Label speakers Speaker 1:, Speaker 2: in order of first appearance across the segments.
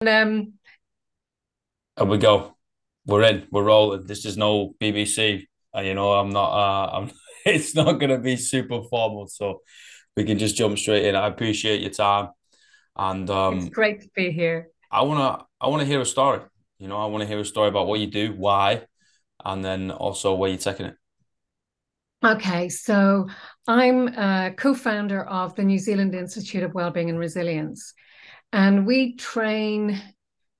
Speaker 1: um,
Speaker 2: and we go. We're in. We're rolling. This is no BBC. And, you know, I'm not. Uh, I'm. It's not going to be super formal, so we can just jump straight in. I appreciate your time, and um,
Speaker 1: it's great to be here.
Speaker 2: I wanna. I wanna hear a story. You know, I want to hear a story about what you do, why, and then also where you're taking it.
Speaker 1: Okay, so I'm a co-founder of the New Zealand Institute of Wellbeing and Resilience, and we train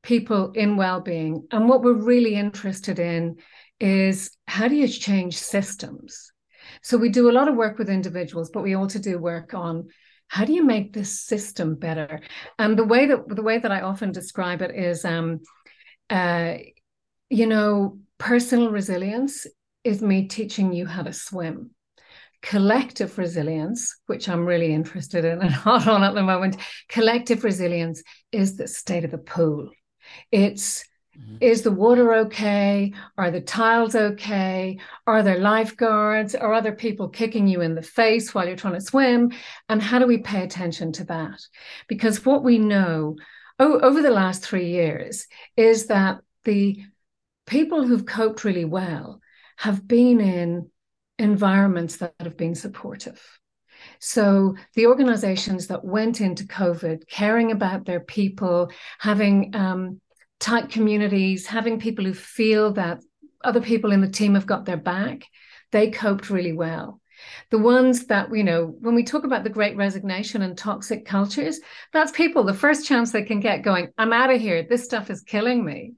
Speaker 1: people in well-being. And what we're really interested in is how do you change systems? So we do a lot of work with individuals, but we also do work on how do you make this system better? And the way that the way that I often describe it is, um, uh, you know, personal resilience is me teaching you how to swim. Collective resilience, which I'm really interested in and hot on at the moment, collective resilience is the state of the pool. It's mm-hmm. is the water okay? Are the tiles okay? Are there lifeguards? Are other people kicking you in the face while you're trying to swim? And how do we pay attention to that? Because what we know oh, over the last three years is that the people who've coped really well have been in environments that have been supportive. So the organizations that went into COVID caring about their people, having um, tight communities, having people who feel that other people in the team have got their back, they coped really well. The ones that, you know, when we talk about the great resignation and toxic cultures, that's people, the first chance they can get going, I'm out of here. This stuff is killing me.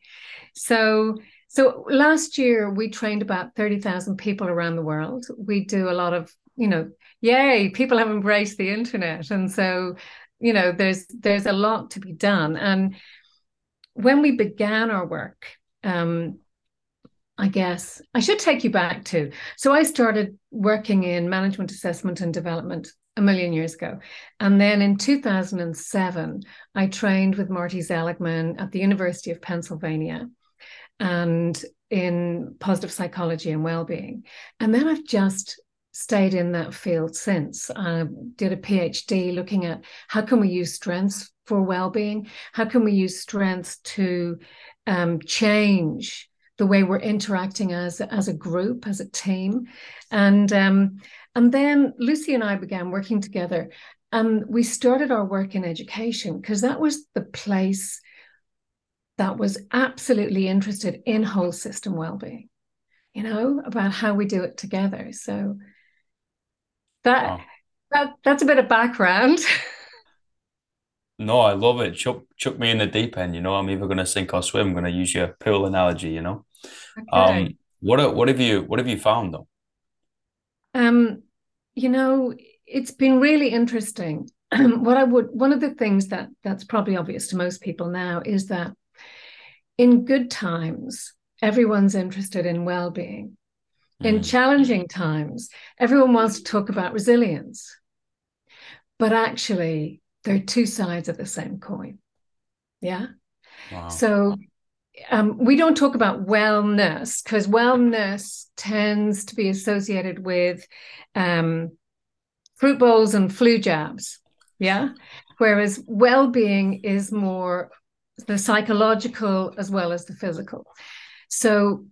Speaker 1: So so last year we trained about 30,000 people around the world. We do a lot of, you know, yay, people have embraced the internet. And so, you know, there's there's a lot to be done. And when we began our work, um, I guess I should take you back to. So I started working in management assessment and development a million years ago. And then in 2007, I trained with Marty Seligman at the University of Pennsylvania and in positive psychology and well-being. And then i've just stayed in that field since. I did a phd looking at how can we use strengths for well-being? How can we use strengths to um, change the way we're interacting as as a group as a team? And um, and then lucy and i began working together and we started our work in education because that was the place that was absolutely interested in whole system well-being you know about how we do it together. So that wow. that that's a bit of background.
Speaker 2: No i love it. Chuck chuck me in the deep end you know i'm either going to sink or swim i'm going to use your pool analogy you know. Okay. um what what have you what have you found though?
Speaker 1: Um you know it's been really interesting. What i would one of the things that that's probably obvious to most people now is that in good times, everyone's interested in well being. Mm. In challenging times, everyone wants to talk about resilience. But actually, they're two sides of the same coin. Yeah. Wow. So um, we don't talk about wellness because wellness tends to be associated with um, fruit bowls and flu jabs. Yeah. Whereas well being is more the psychological as well as the physical. So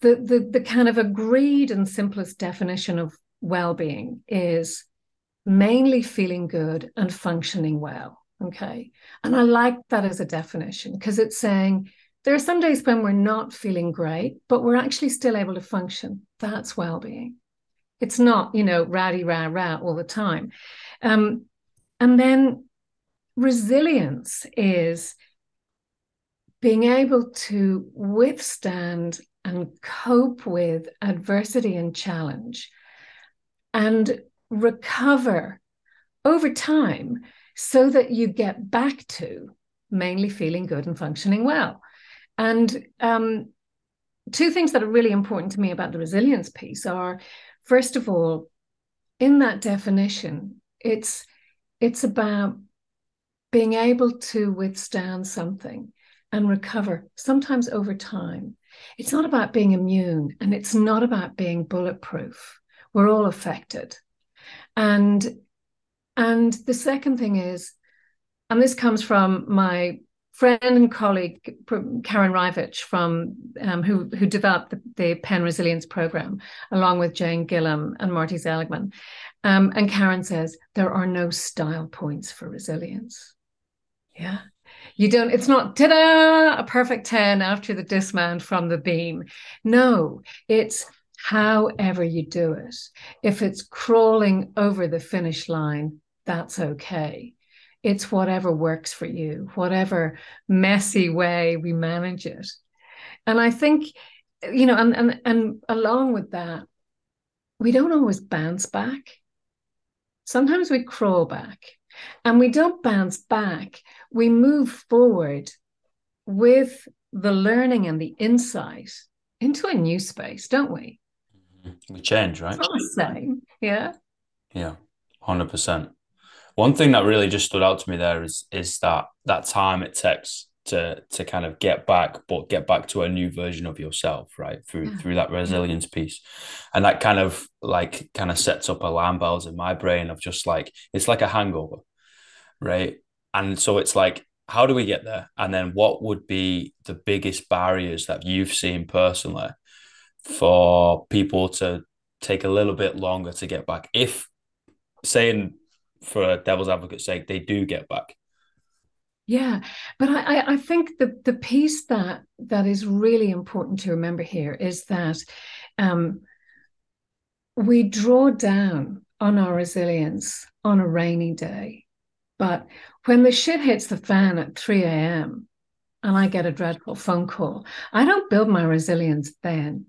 Speaker 1: the, the, the kind of agreed and simplest definition of well-being is mainly feeling good and functioning well. Okay. And I like that as a definition because it's saying there are some days when we're not feeling great, but we're actually still able to function. That's well-being. It's not, you know, ratty rah rah all the time. Um, and then resilience is being able to withstand and cope with adversity and challenge and recover over time so that you get back to mainly feeling good and functioning well. And um, two things that are really important to me about the resilience piece are first of all, in that definition, it's it's about being able to withstand something and recover, sometimes over time. It's not about being immune and it's not about being bulletproof. We're all affected. And and the second thing is, and this comes from my friend and colleague Karen Reivich from um, who who developed the, the, Penn Resilience Program along with Jane Gillham and Marty Seligman. Um, and Karen says there are no style points for resilience. Yeah. You don't, it's not ta-da, a perfect 10 after the dismount from the beam. No, it's however you do it. If it's crawling over the finish line, that's okay. It's whatever works for you, whatever messy way we manage it. And I think, you know, and and and along with that, we don't always bounce back. Sometimes we crawl back and we don't bounce back. We move forward with the learning and the insight into a new space, don't we?
Speaker 2: Mm-hmm. We change, right?
Speaker 1: It's the same. Yeah.
Speaker 2: Yeah. 100%. One thing that really just stood out to me there is is that that time it takes to to kind of get back, but get back to a new version of yourself, right? Through yeah. through that resilience piece, and that kind of like kind of sets up alarm bells in my brain of just like it's like a hangover, right? And so it's like, how do we get there? And then what would be the biggest barriers that you've seen personally for people to take a little bit longer to get back? If saying for a devil's advocate's sake, they do get back.
Speaker 1: Yeah, but I, I think the the piece that that is really important to remember here is that um, we draw down on our resilience on a rainy day, but when the shit hits the fan at 3 a.m. and I get a dreadful phone call, I don't build my resilience then.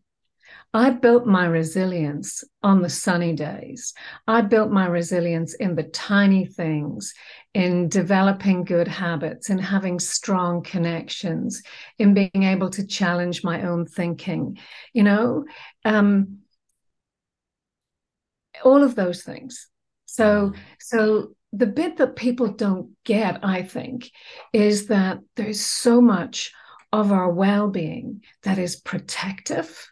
Speaker 1: I built my resilience on the sunny days. I built my resilience in the tiny things, in developing good habits, in having strong connections, in being able to challenge my own thinking, you know, um, all of those things. So, so the bit that people don't get, I think, is that there's so much of our well being that is protective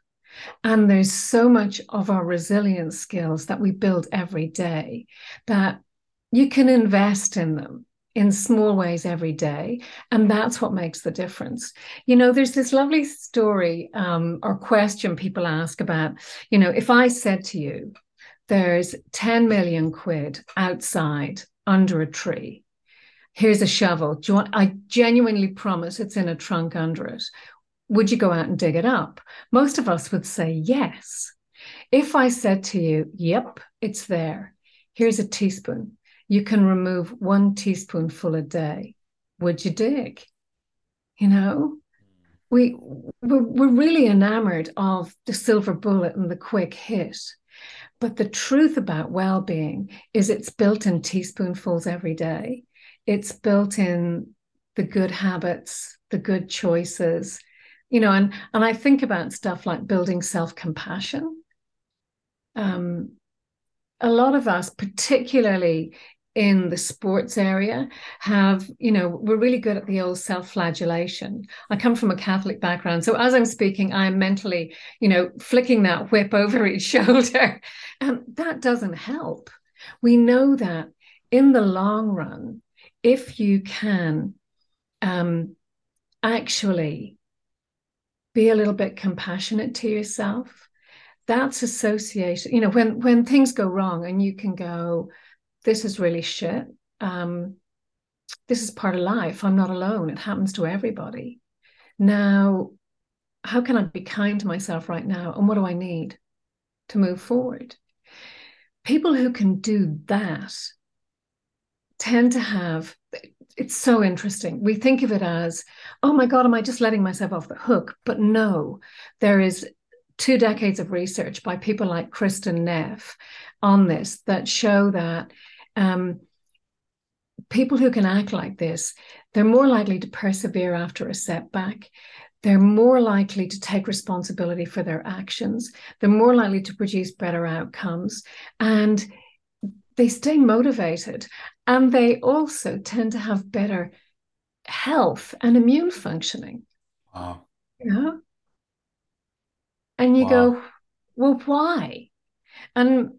Speaker 1: and there's so much of our resilience skills that we build every day that you can invest in them in small ways every day. And that's what makes the difference. You know, there's this lovely story um, or question people ask about, you know, if I said to you, there's 10 million quid outside under a tree. Here's a shovel. Do you want? I genuinely promise it's in a trunk under it would you go out and dig it up? Most of us would say yes. If I said to you, yep, it's there, here's a teaspoon, you can remove one teaspoonful a day, would you dig? You know, we, we're, we're really enamored of the silver bullet and the quick hit. But the truth about well being is it's built in teaspoonfuls every day. It's built in the good habits, the good choices, you know and and i think about stuff like building self-compassion um, a lot of us particularly in the sports area have you know we're really good at the old self-flagellation. I come from a catholic background so as i'm speaking i'm mentally you know flicking that whip over each shoulder. And that doesn't help. We know that in the long run if you can um, actually be a little bit compassionate to yourself that's associated you know when when things go wrong and you can go this is really shit. Um, this is part of life. I'm not alone. It happens to everybody. Now how can i be kind to myself right now? And what do i need to move forward? People who can do that tend to have it's so interesting. We think of it as, oh my God, am I just letting myself off the hook? But no, there is two decades of research by people like Kristin Neff on this that show that um, people who can act like this, they're more likely to persevere after a setback. They're more likely to take responsibility for their actions. They're more likely to produce better outcomes. And they stay motivated and they also tend to have better health and immune functioning.
Speaker 2: Wow.
Speaker 1: Yeah. And you wow. go, well, why? And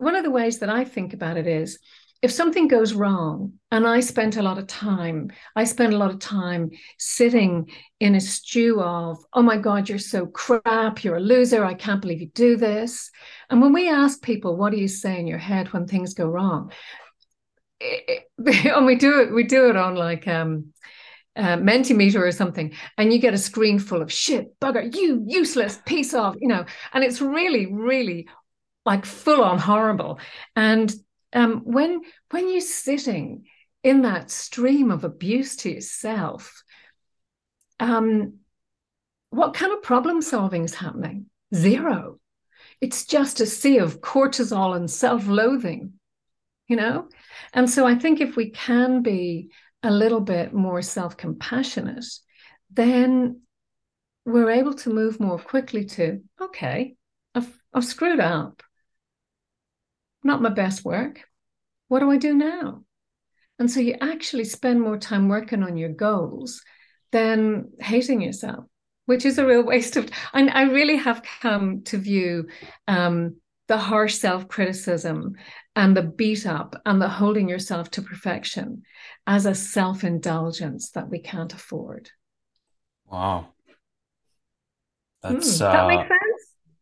Speaker 1: one of the ways that I think about it is if something goes wrong, and I spent a lot of time, I spent a lot of time sitting in a stew of, oh my God, you're so crap, you're a loser, I can't believe you do this. And when we ask people, what do you say in your head when things go wrong? It, it, and we do it, we do it on like um uh, Mentimeter or something, and you get a screen full of shit, bugger, you useless piece of, you know, and it's really, really like full on horrible. And um, when when you're sitting in that stream of abuse to yourself, um, what kind of problem solving is happening? Zero. It's just a sea of cortisol and self-loathing, you know. And so I think if we can be a little bit more self-compassionate, then we're able to move more quickly to okay, I've I've screwed up not my best work. What do I do now? And so you actually spend more time working on your goals than hating yourself, which is a real waste of time. I really have come to view um, the harsh self criticism and the beat up and the holding yourself to perfection as a self indulgence that we can't afford.
Speaker 2: Wow. That's
Speaker 1: mm, that uh, makes sense.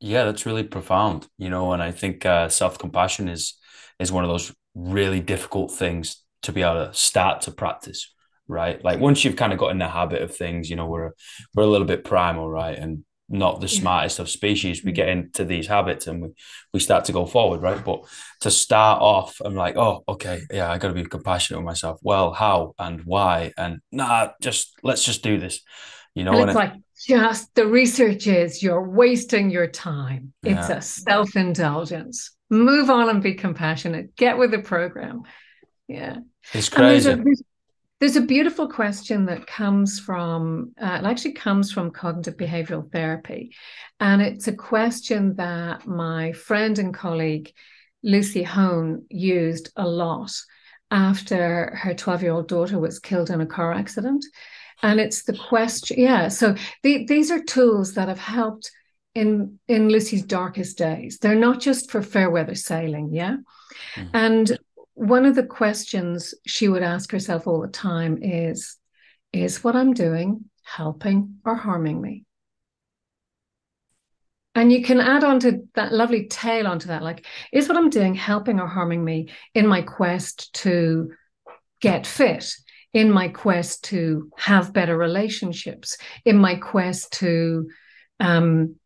Speaker 2: Yeah, that's really profound, you know, and I think uh, self compassion is is one of those really difficult things to be able to start to practice, right? Like once you've kind of got in the habit of things, you know, we're we're a little bit primal, right, and not the yeah. smartest of species. We mm. get into these habits and we, we start to go forward, right? But to start off, I'm like, oh, okay, yeah, I got to be compassionate with myself. Well, how and why? And nah, just let's just do this you know
Speaker 1: it's like just the research is you're wasting your time. Yeah. it's a self-indulgence. Move on and be compassionate. Get with the program. Yeah.
Speaker 2: It's crazy
Speaker 1: there's a, there's, there's a, beautiful question that comes from uh, it actually comes from cognitive behavioral therapy. And it's a question that my friend and colleague lucy hone used a lot after her 12 year old daughter was killed in a car accident and it's the question yeah so the, these are tools that have helped in in lucy's darkest days. They're not just for fair weather sailing yeah? Mm-hmm. and one of the questions she would ask herself all the time is is what i'm doing helping or harming me? And you can add on to that lovely tail onto that like is what i'm doing helping or harming me in my quest to get fit in my quest to have better relationships, in my quest to um,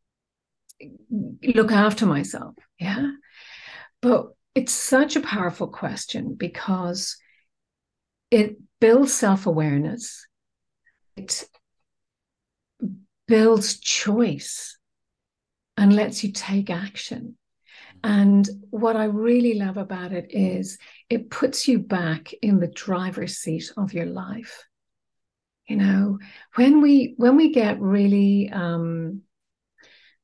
Speaker 1: look after myself. Yeah. But it's such a powerful question because it builds self awareness, it builds choice and lets you take action. And what I really love about it is it puts you back in the driver's seat of your life. You know, when we when we get really um,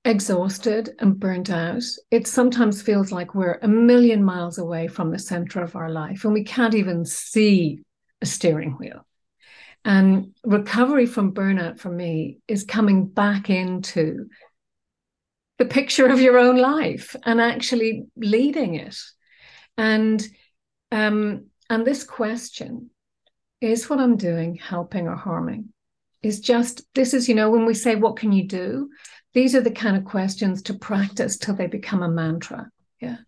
Speaker 1: exhausted and burnt out, it sometimes feels like we're a million miles away from the center of our life and we can't even see a steering wheel. And recovery from burnout for me is coming back into the picture of your own life and actually leading it. And um, and this question is what I'm doing helping or harming? Is just this is, you know, when we say, what can you do? These are the kind of questions to practice till they become a mantra. Yeah.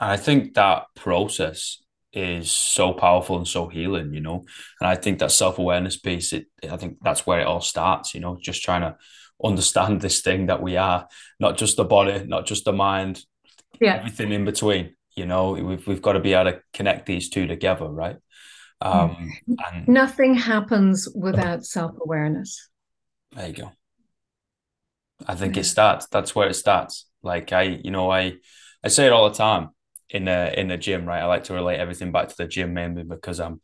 Speaker 2: I think that process is so powerful and so healing, you know. And I think that self awareness piece, it, I think that's where it all starts, you know, just trying to understand this thing that we are, not just the body, not just the mind, yeah. everything in between. You know, we've we've got to be able to connect these two together, right? Um,
Speaker 1: and nothing happens without self awareness.
Speaker 2: There you go. I think it starts. That's where it starts. Like I, you know, I I say it all the time in the in the gym, right? I like to relate everything back to the gym mainly because I'm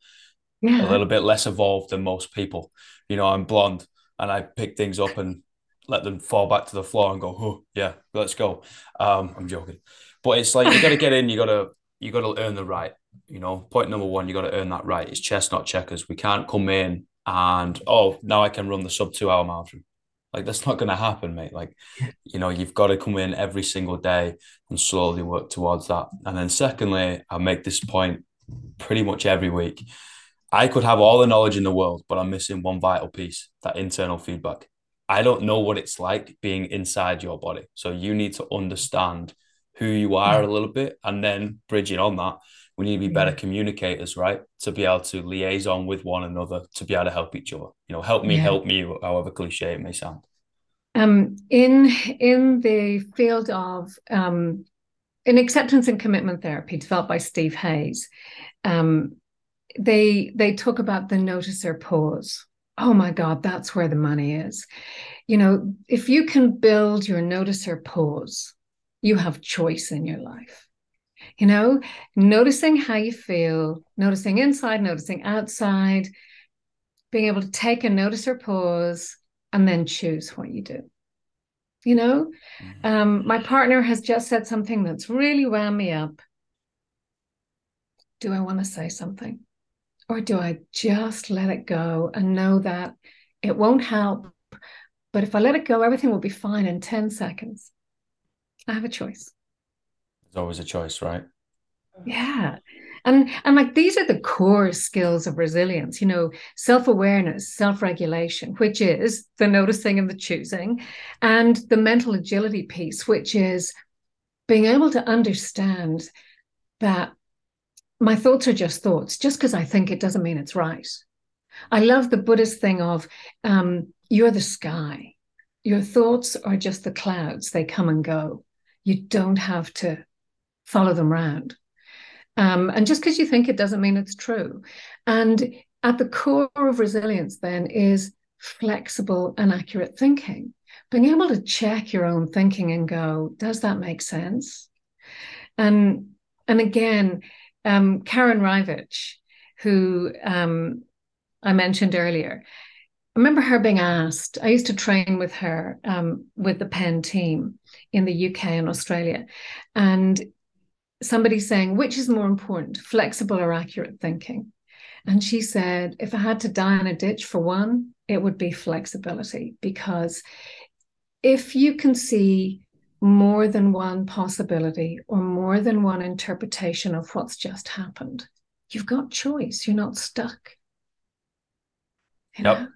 Speaker 2: yeah. a little bit less evolved than most people. You know, I'm blonde and I pick things up and let them fall back to the floor and go, oh yeah, let's go. Um, I'm joking, but it's like you got to get in. You got to you got to earn the right. You know, point number one, you got to earn that right. It's chess, not checkers. We can't come in and oh now I can run the sub two hour marathon. Like that's not to happen, mate. Like, you know, you've got to come in every single day and slowly work towards that. And then secondly, I make this point pretty much every week. I could have all the knowledge in the world, but I'm missing one vital piece, that internal feedback. I don't know what it's like being inside your body. So you need to understand who you are a little bit. And then bridging on that we need to be better communicators right? To be able to liaison with one another to be able to help each other. You know help me yeah. help me however cliche it may sound.
Speaker 1: Um, in in the field of um, in acceptance and commitment therapy developed by steve hayes um, they they talk about the noticer pause oh my god that's where the money is you know if you can build your noticer pause you have choice in your life you know, noticing how you feel, noticing inside, noticing outside, being able to take a notice or pause and then choose what you do. You know, mm-hmm. um, my partner has just said something that's really wound me up. Do I want to say something? Or do I just let it go and know that it won't help? But if I let it go, everything will be fine in 10 seconds. I have a choice.
Speaker 2: There's always a choice, right?
Speaker 1: Yeah. And and like these are the core skills of resilience, you know, self-awareness, self-regulation, which is the noticing and the choosing, and the mental agility piece, which is being able to understand that my thoughts are just thoughts. Just because I think it doesn't mean it's right. I love the Buddhist thing of um, you're the sky. Your thoughts are just the clouds, they come and go. You don't have to follow them around. Um, and just because you think it doesn't mean it's true. And at the core of resilience, then, is flexible and accurate thinking. Being able to check your own thinking and go, does that make sense? And and again, um, Karen Reivich, who um, I mentioned earlier, I remember her being asked. I used to train with her um, with the Penn team in the UK and Australia, and somebody saying, which is more important, flexible or accurate thinking? And she said, if I had to die in a ditch for one, it would be flexibility because if you can see more than one possibility or more than one interpretation of what's just happened, you've got choice. You're not stuck.
Speaker 2: You yep.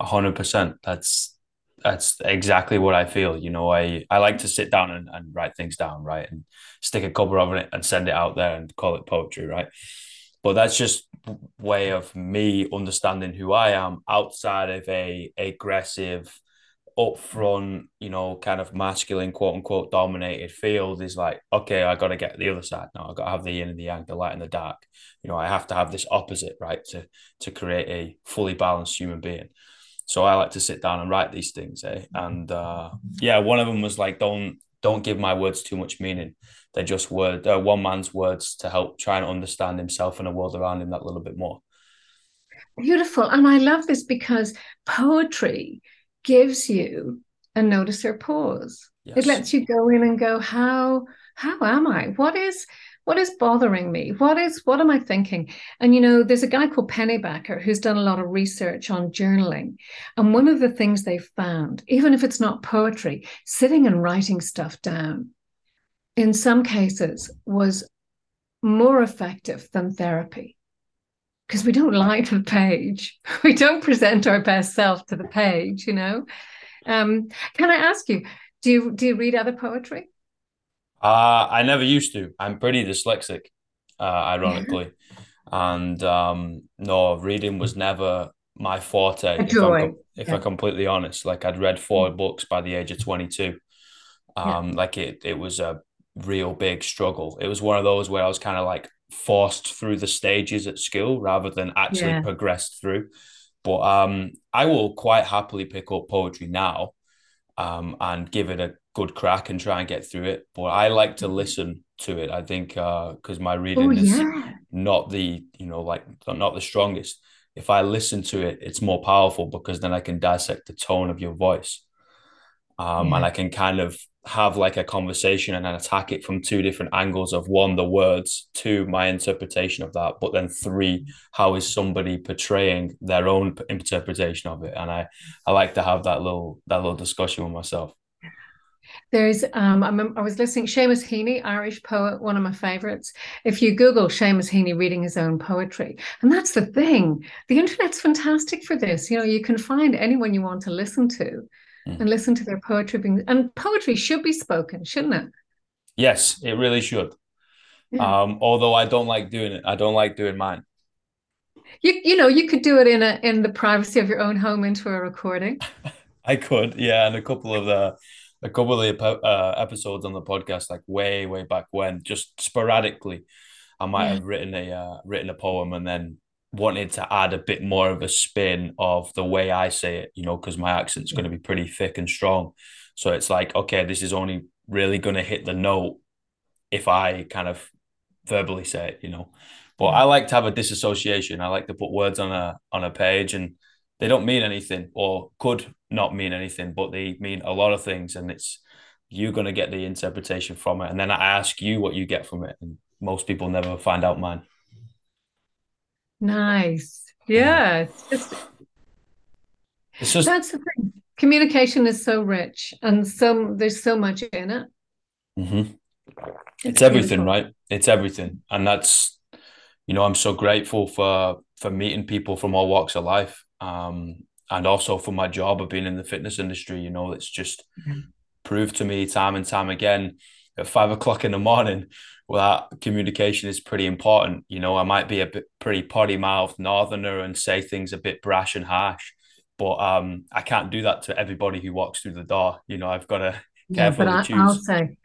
Speaker 2: hundred percent. That's that's exactly what I feel. You know, I, I like to sit down and, and write things down, right? And stick a cover on it and send it out there and call it poetry, right? But that's just way of me understanding who I am outside of a aggressive, upfront, you know, kind of masculine, quote unquote, dominated field is like, okay, I got to get the other side now. I got to have the yin and the yang, the light and the dark. You know, I have to have this opposite, right, to to create a fully balanced human being. So I like to sit down and write these things, eh? And uh, yeah, one of them was like, don't don't give my words too much meaning. They're just word, uh, one man's words to help try and understand himself and the world around him that little bit more.
Speaker 1: Beautiful, and I love this because poetry gives you a notice or pause. Yes. It lets you go in and go, how how am I? What is what is bothering me what is what am i thinking and you know there's a guy called Pennebaker who's done a lot of research on journaling and one of the things they found even if it's not poetry sitting and writing stuff down in some cases was more effective than therapy because we don't lie to the page we don't present our best self to the page you know um, can i ask you do you do you read other poetry
Speaker 2: uh, I never used to. I'm pretty dyslexic, uh, ironically. and um, no, reading was never my forte. If, I'm, if yeah. I'm completely honest, like I'd read four mm. books by the age of 22. Um, yeah. Like it, it was a real big struggle. It was one of those where I was kind of like forced through the stages at school rather than actually yeah. progressed through. But um, I will quite happily pick up poetry now um, and give it a good crack and try and get through it. But I like to listen to it. I think because uh, my reading oh, is yeah. not the you know like not the strongest. If I listen to it, it's more powerful because then I can dissect the tone of your voice, um, yeah. and I can kind of have like a conversation and then attack it from two different angles of one the words two my interpretation of that but then three how is somebody portraying their own interpretation of it? And i i like to have that little that little discussion with myself.
Speaker 1: There's um i was listening Seamus Heaney Irish poet one of my favorites. If you google Seamus Heaney reading his own poetry and that's the thing the internet's fantastic for this. You know you can find anyone you want to listen to mm. and listen to their poetry being and poetry should be spoken shouldn't it
Speaker 2: yes it really should yeah. um although i don't like doing it i don't like doing mine
Speaker 1: you you know you could do it in a in the privacy of your own home into a recording
Speaker 2: i could yeah and a couple of the a couple of uh, episodes on the podcast like way way back when just sporadically i might yeah. have written a uh, written a poem and then wanted to add a bit more of a spin of the way I say it, you know, because my accent's going to be pretty thick and strong. So it's like, okay, this is only really going to hit the note if I kind of verbally say it, you know. But I like to have a disassociation. I like to put words on a on a page and they don't mean anything or could not mean anything, but they mean a lot of things and it's you're going to get the interpretation from it and then I ask you what you get from it and most people never find out mine.
Speaker 1: Nice. Yeah. It's just, it's just that's the thing. Communication is so rich and so there's so much in it.
Speaker 2: Mm-hmm. It's, it's everything, right? It's everything. And that's, you know, I'm so grateful for for meeting people from all walks of life. Um, and also for my job of being in the fitness industry, you know, it's just mm-hmm. proved to me time and time again at five o'clock in the morning well, that communication is pretty important. You know, I might be a bit pretty potty mouthed northerner and say things a bit brash and harsh, but um, I can't do that to everybody who walks through the door. You know, I've got to carefully yeah, but choose.
Speaker 1: I'll say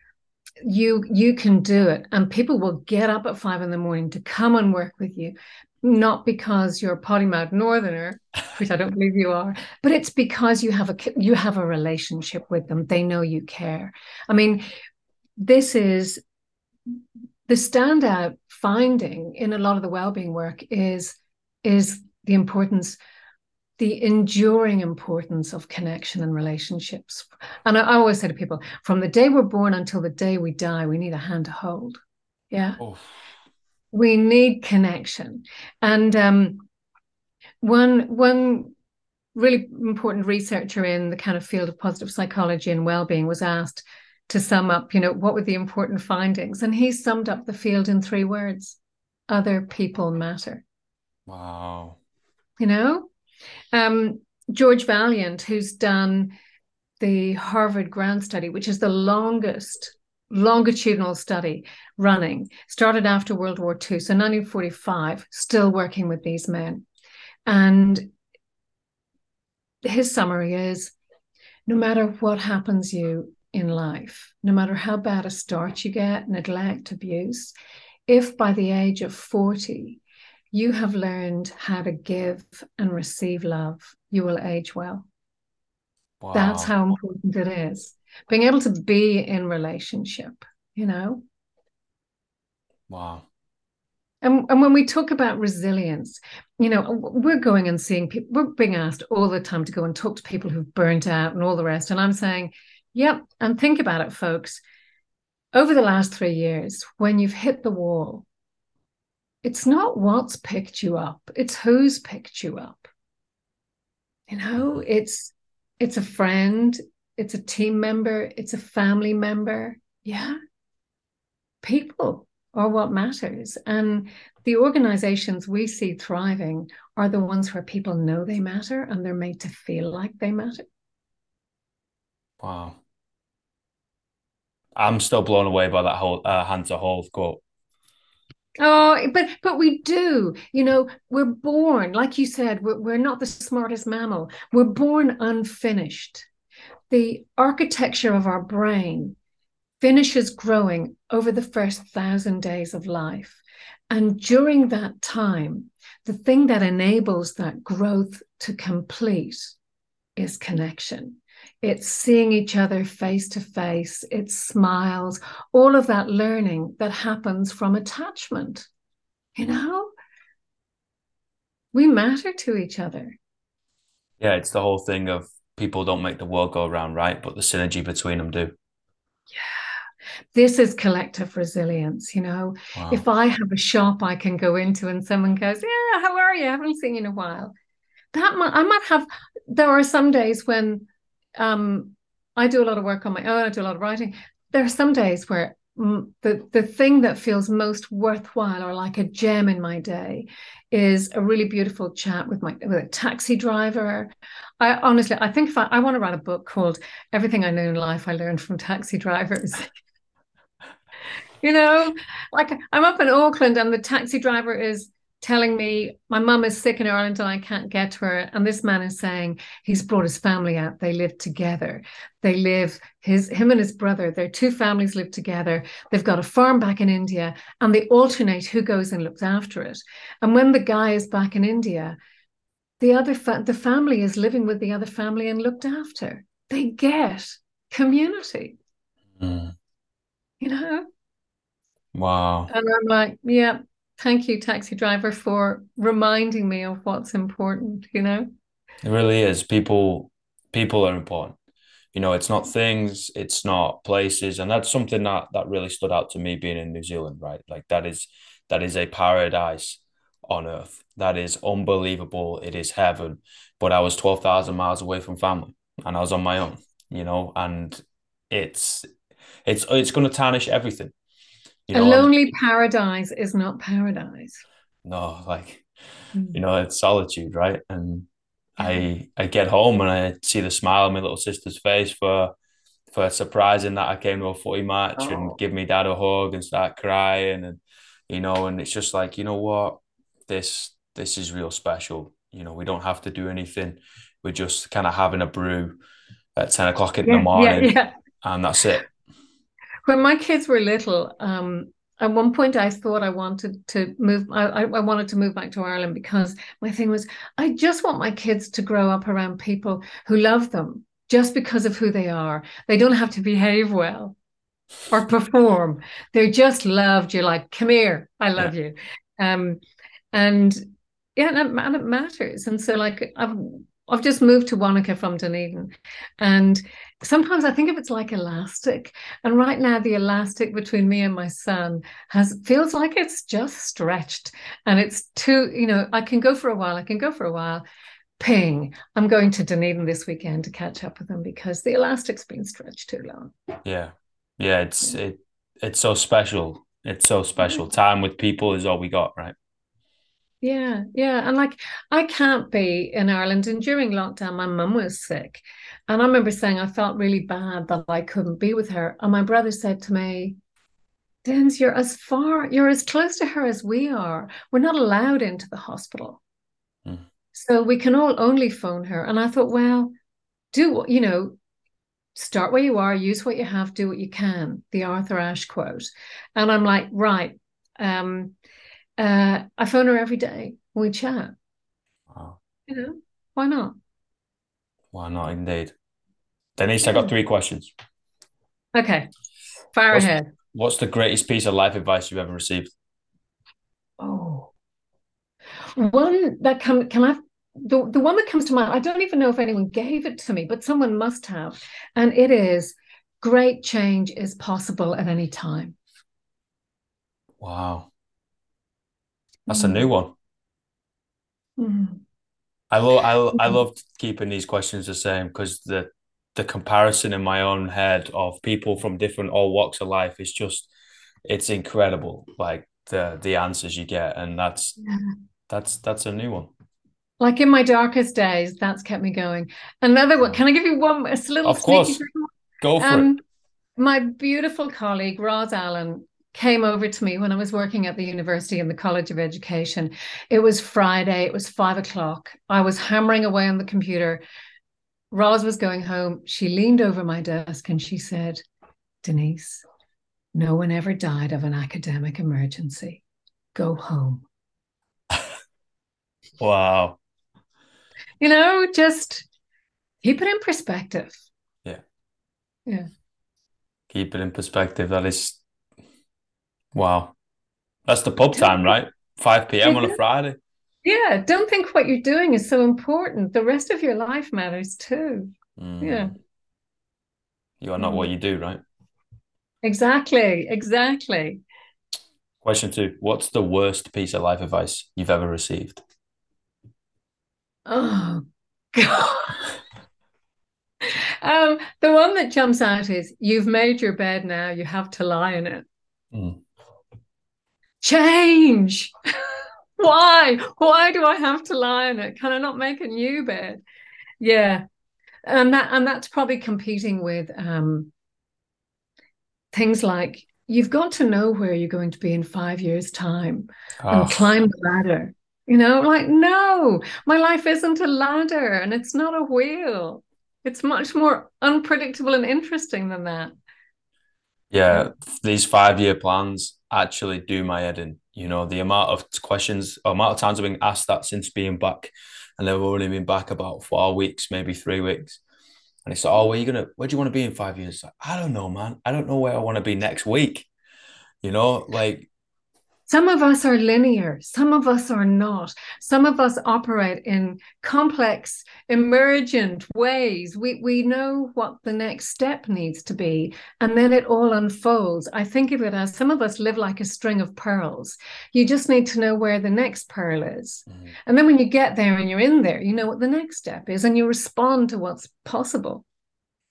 Speaker 1: you you can do it, and people will get up at five in the morning to come and work with you, not because you're a potty mouthed northerner, which I don't believe you are, but it's because you have a you have a relationship with them. They know you care. I mean, this is the standout finding in a lot of the well-being work is is the importance the enduring importance of connection and relationships. And I, I, always say to people from the day we're born until the day we die we need a hand to hold. Yeah? Oh. we need connection. And um, one one really important researcher in the kind of field of positive psychology and well-being was asked to sum up, you know, what were the important findings? And he summed up the field in three words other people matter.
Speaker 2: Wow.
Speaker 1: You know, um, George Vaillant, who's done the Harvard Grant Study, which is the longest longitudinal study running, started after World War II, so 1945, still working with these men. And his summary is no matter what happens you in life, no matter how bad a start you get, neglect, abuse, if by the age of 40 you have learned how to give and receive love, you will age well. Wow. That's how important it is. Being able to be in relationship, you know?
Speaker 2: Wow.
Speaker 1: And, and when we talk about resilience, you know, we're going and seeing people, we're being asked all the time to go and talk to people who've burnt out and all the rest. And I'm saying, Yep. And think about it, folks. Over the last three years, when you've hit the wall, it's not what's picked you up, it's who's picked you up. You know, it's it's a friend, it's a team member, it's a family member. Yeah. People are what matters. And the organizations we see thriving are the ones where people know they matter and they're made to feel like they matter.
Speaker 2: Wow. I'm still blown away by that whole uh, to hold quote.
Speaker 1: Oh, but but we do. You know, we're born, like you said, we're, we're not the smartest mammal. We're born unfinished. The architecture of our brain finishes growing over the first thousand days of life. And during that time, the thing that enables that growth to complete is connection. It's seeing each other face to face, it's smiles, all of that learning that happens from attachment. You know, we matter to each other.
Speaker 2: Yeah, it's the whole thing of people don't make the world go around, right? But the synergy between them do.
Speaker 1: Yeah. This is collective resilience, you know. Wow. If I have a shop I can go into and someone goes, Yeah, how are you? I haven't seen you in a while. That might, I might have, there are some days when um, I do a lot of work on my own, I do a lot of writing. There are some days where the the thing that feels most worthwhile or like a gem in my day is a really beautiful chat with my with a taxi driver. I honestly, I think if I, I want to write a book called "Everything I Know in Life I Learned from Taxi Drivers." you know, like I'm up in Auckland and the taxi driver is telling me my mum is sick in Ireland and I can't get to her. And this man is saying he's brought his family out. They live together. They live his him and his brother. Their two families live together. They've got a farm back in India, and they alternate who goes and looks after it. And when the guy is back in India, the other fa- the family is living with the other family and looked after. They get community. Mm. You know.
Speaker 2: Wow.
Speaker 1: And I'm like, yeah, thank you, taxi driver, for reminding me of what's important, you know?
Speaker 2: It really is. People people are important. You know, it's not things, it's not places. And that's something that that really stood out to me being in New Zealand, right? Like that is that is a paradise on earth. That is unbelievable. It is heaven. But I was 12,000 miles away from family and I was on my own, you know, and it's it's it's going to tarnish everything
Speaker 1: you know, a lonely paradise is not paradise.
Speaker 2: No, like mm. you know, it's solitude, right? And I I get home and I see the smile on my little sister's face for for surprising that I came to a footy match oh. and give me dad a hug and start crying and you know, and it's just like, you know what, this this is real special. You know, we don't have to do anything. We're just kind of having a brew at 10 o'clock in yeah, the morning. Yeah, yeah. And that's it
Speaker 1: when my kids were little, um, at one point I thought I wanted to move. I, I wanted to move back to Ireland because my thing was I just want my kids to grow up around people who love them just because of who they are. They don't have to behave well or perform. They're just loved. You're like, come here, I love yeah. you. Um, and yeah, and it, and it matters. And so, like, I've I've just moved to Wanaka from Dunedin, and sometimes I think of it's like elastic. And right now, the elastic between me and my son has feels like it's just stretched, and it's too. You know, I can go for a while. I can go for a while. Ping! I'm going to Dunedin this weekend to catch up with them because the elastic's been stretched too long.
Speaker 2: Yeah, yeah. It's it. It's so special. It's so special. Time with people is all we got, right?
Speaker 1: Yeah, yeah. And like I can't be in Ireland. And during lockdown, my mum was sick. And I remember saying I felt really bad that I couldn't be with her. And my brother said to me, Dens, you're as far, you're as close to her as we are. We're not allowed into the hospital. Mm. So we can all only phone her. And I thought, well, do what, you know, start where you are, use what you have, do what you can, the Arthur Ashe quote. And I'm like, right. Um, uh, I phone her every day. We chat. Wow. You know, why not?
Speaker 2: Why not, indeed. Denise. I got three questions.
Speaker 1: Okay, fire
Speaker 2: what's,
Speaker 1: ahead.
Speaker 2: What's the greatest piece of life advice you've ever received?
Speaker 1: Oh, one that come can I the, the one that comes to mind, I don't even know if anyone gave it to me, but someone must have. And it is great change is possible at any time.
Speaker 2: Wow. That's mm. a new one. Mm. I love I I mm. love keeping these questions the same because the the comparison in my own head of people from different all walks of life is just it's incredible. Like the the answers you get, and that's yeah. that's that's a new one.
Speaker 1: Like in my darkest days, that's kept me going. Another one. Can I give you one? A little.
Speaker 2: Of course. Go for um, it.
Speaker 1: My beautiful colleague Roz Allen came over to me when I was working at the university in the College of Education. It was Friday, it was five o'clock. I was hammering away on the computer. Roz was going home. She leaned over my desk and she said, Denise, no one ever died of an academic emergency. Go home.
Speaker 2: wow.
Speaker 1: You know, just keep it in perspective.
Speaker 2: Yeah.
Speaker 1: Yeah.
Speaker 2: Keep it in perspective. That is Wow. That's the pub time, right? 5 p.m. on a Friday.
Speaker 1: Yeah. Don't think what you're doing is so important. The rest of your life matters too. Mm. Yeah.
Speaker 2: You are not mm. what you do, right?
Speaker 1: Exactly, exactly.
Speaker 2: Question two What's the worst piece of life advice you've ever received?
Speaker 1: Oh, God. Um, the one that jumps out is you've made your bed now, you have to lie in it. Mm. Change. Why? Why do I have to lie in it? Can I not make a new bed? Yeah. And that and that's probably competing with um, things like you've got to know where you're going to be in five years' time oh. and climb the ladder. You know, like, no, my life isn't a ladder and it's not a wheel. It's much more unpredictable and interesting than that.
Speaker 2: Yeah, these five year plans actually do my head in. You know, the amount of questions, amount of times I've been asked that since being back, and they've only been back about four weeks, maybe three weeks. And it's like, oh, where you gonna, where do you want to be in five years? Like, I don't know, man. I don't know where I want to be next week. You know, like
Speaker 1: some of us are linear, some of us are not. Some of us operate in complex, emergent ways. We, we know what the next step needs to be, and then it all unfolds. I think of it as some of us live like a string of pearls. You just need to know where the next pearl is. Mm-hmm. And then when you get there and you're in there, you know what the next step is, and you respond to what's possible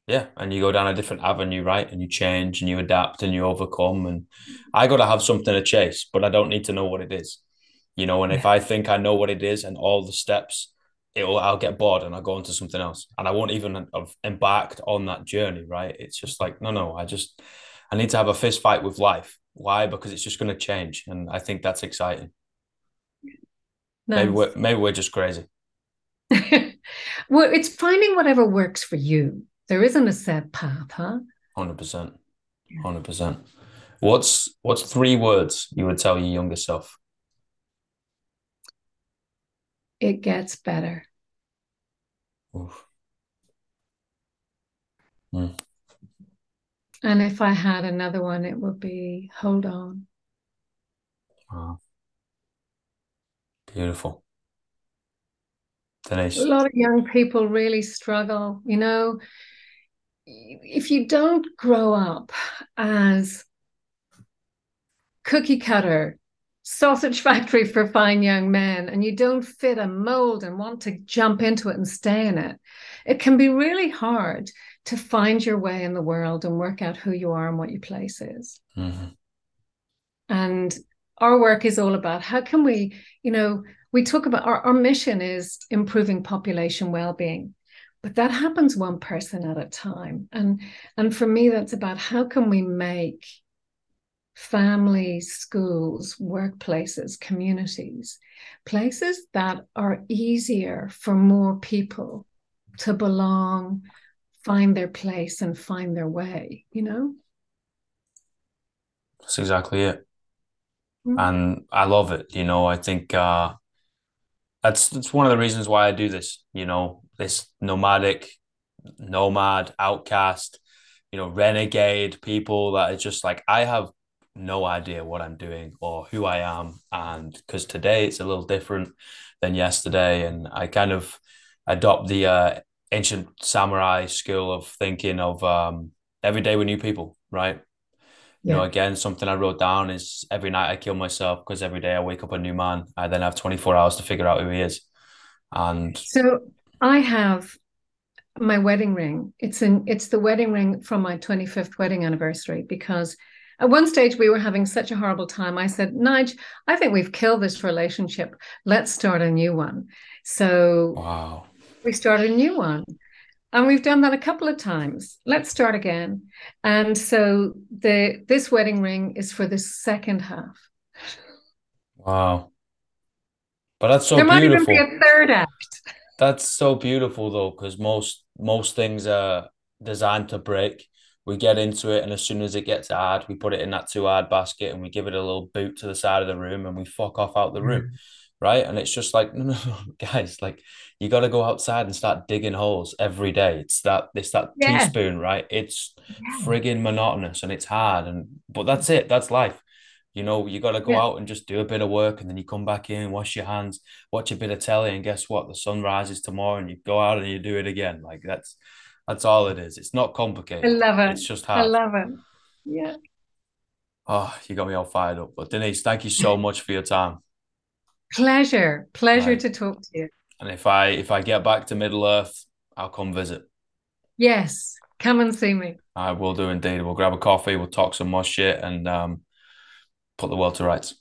Speaker 2: yeah and you go down a different avenue right? And you change and you adapt and you overcome and i got to have something to chase but i don't need to know what it is. You know and yeah. if i think i know what it is and all the steps it'll i'll get bored and i'll go into something else. And i won't even have embarked on that journey right? It's just like no no i just i need to have a fist fight with life. Why? Because it's just going to change and i think that's exciting. Nice. maybe we're maybe we're just crazy.
Speaker 1: Well it's finding whatever works for you there isn't a set path, huh?
Speaker 2: Hundred percent, hundred percent. What's what's three words you would tell your younger self?
Speaker 1: It gets better. Mm. And if I had another one, it would be hold on. Wow.
Speaker 2: Beautiful.
Speaker 1: Denise. A lot of young people really struggle, you know, if you don't grow up as cookie cutter sausage factory for fine young men and you don't fit a mold and want to jump into it and stay in it it can be really hard to find your way in the world and work out who you are and what your place is mm-hmm. and our work is all about how can we you know we talk about our, our mission is improving population well-being but that happens one person at a time. And and for me that's about how can we make families schools workplaces communities places that are easier for more people to belong find their place and find their way you know?
Speaker 2: That's exactly it. Mm-hmm. and i love it you know? I think uh that's that's one of the reasons why i do this you know this nomadic, nomad, outcast, you know, renegade people that are just like, I have no idea what I'm doing or who I am. And because today it's a little different than yesterday. And I kind of adopt the uh, ancient samurai school of thinking of um, every day with new people, right? You know, again, something I wrote down is every night I kill myself because every day I wake up a new man. I then have 24 hours to figure out who he is. And
Speaker 1: so I have my wedding ring. It's in it's the wedding ring from my 25th wedding anniversary because at one stage we were having such a horrible time. I said, Nige, I think we've killed this relationship. Let's start a new one. So
Speaker 2: wow.
Speaker 1: we started a new one. And we've done that a couple of times. Let's start again. And so the this wedding ring is for the second half.
Speaker 2: Wow. But that's so there beautiful.
Speaker 1: might even be a third act.
Speaker 2: That's so beautiful though, because most most things are designed to break. We get into it, and as soon as it gets hard, we put it in that too hard basket, and we give it a little boot to the side of the room, and we fuck off out the room, mm-hmm. Right? And it's just like, no, no, no, guys, like you got to go outside and start digging holes every day. It's that it's that yeah. teaspoon, right? It's yeah. frigging monotonous and it's hard, and but that's it. That's life. You know, you got to go yeah. out and just do a bit of work, and then you come back in, wash your hands, watch a bit of telly, and guess what? The sun rises tomorrow, and you go out and you do it again. Like that's that's all it is. It's not complicated.
Speaker 1: I love it.
Speaker 2: It's just hard.
Speaker 1: I love it. Yeah.
Speaker 2: Oh, you got me all fired up. But Denise, thank you so much for your time.
Speaker 1: Pleasure. Pleasure right. to talk to you.
Speaker 2: And if I if I get back to Middle Earth, I'll come visit.
Speaker 1: Yes. Come and see me.
Speaker 2: I will do indeed. We'll grab a coffee, we'll talk some more shit and um, put the world to rights.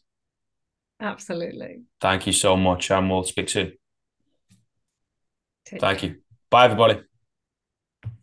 Speaker 1: Absolutely.
Speaker 2: Thank you so much, and we'll speak soon.
Speaker 1: Take
Speaker 2: Thank care. you. Bye, everybody.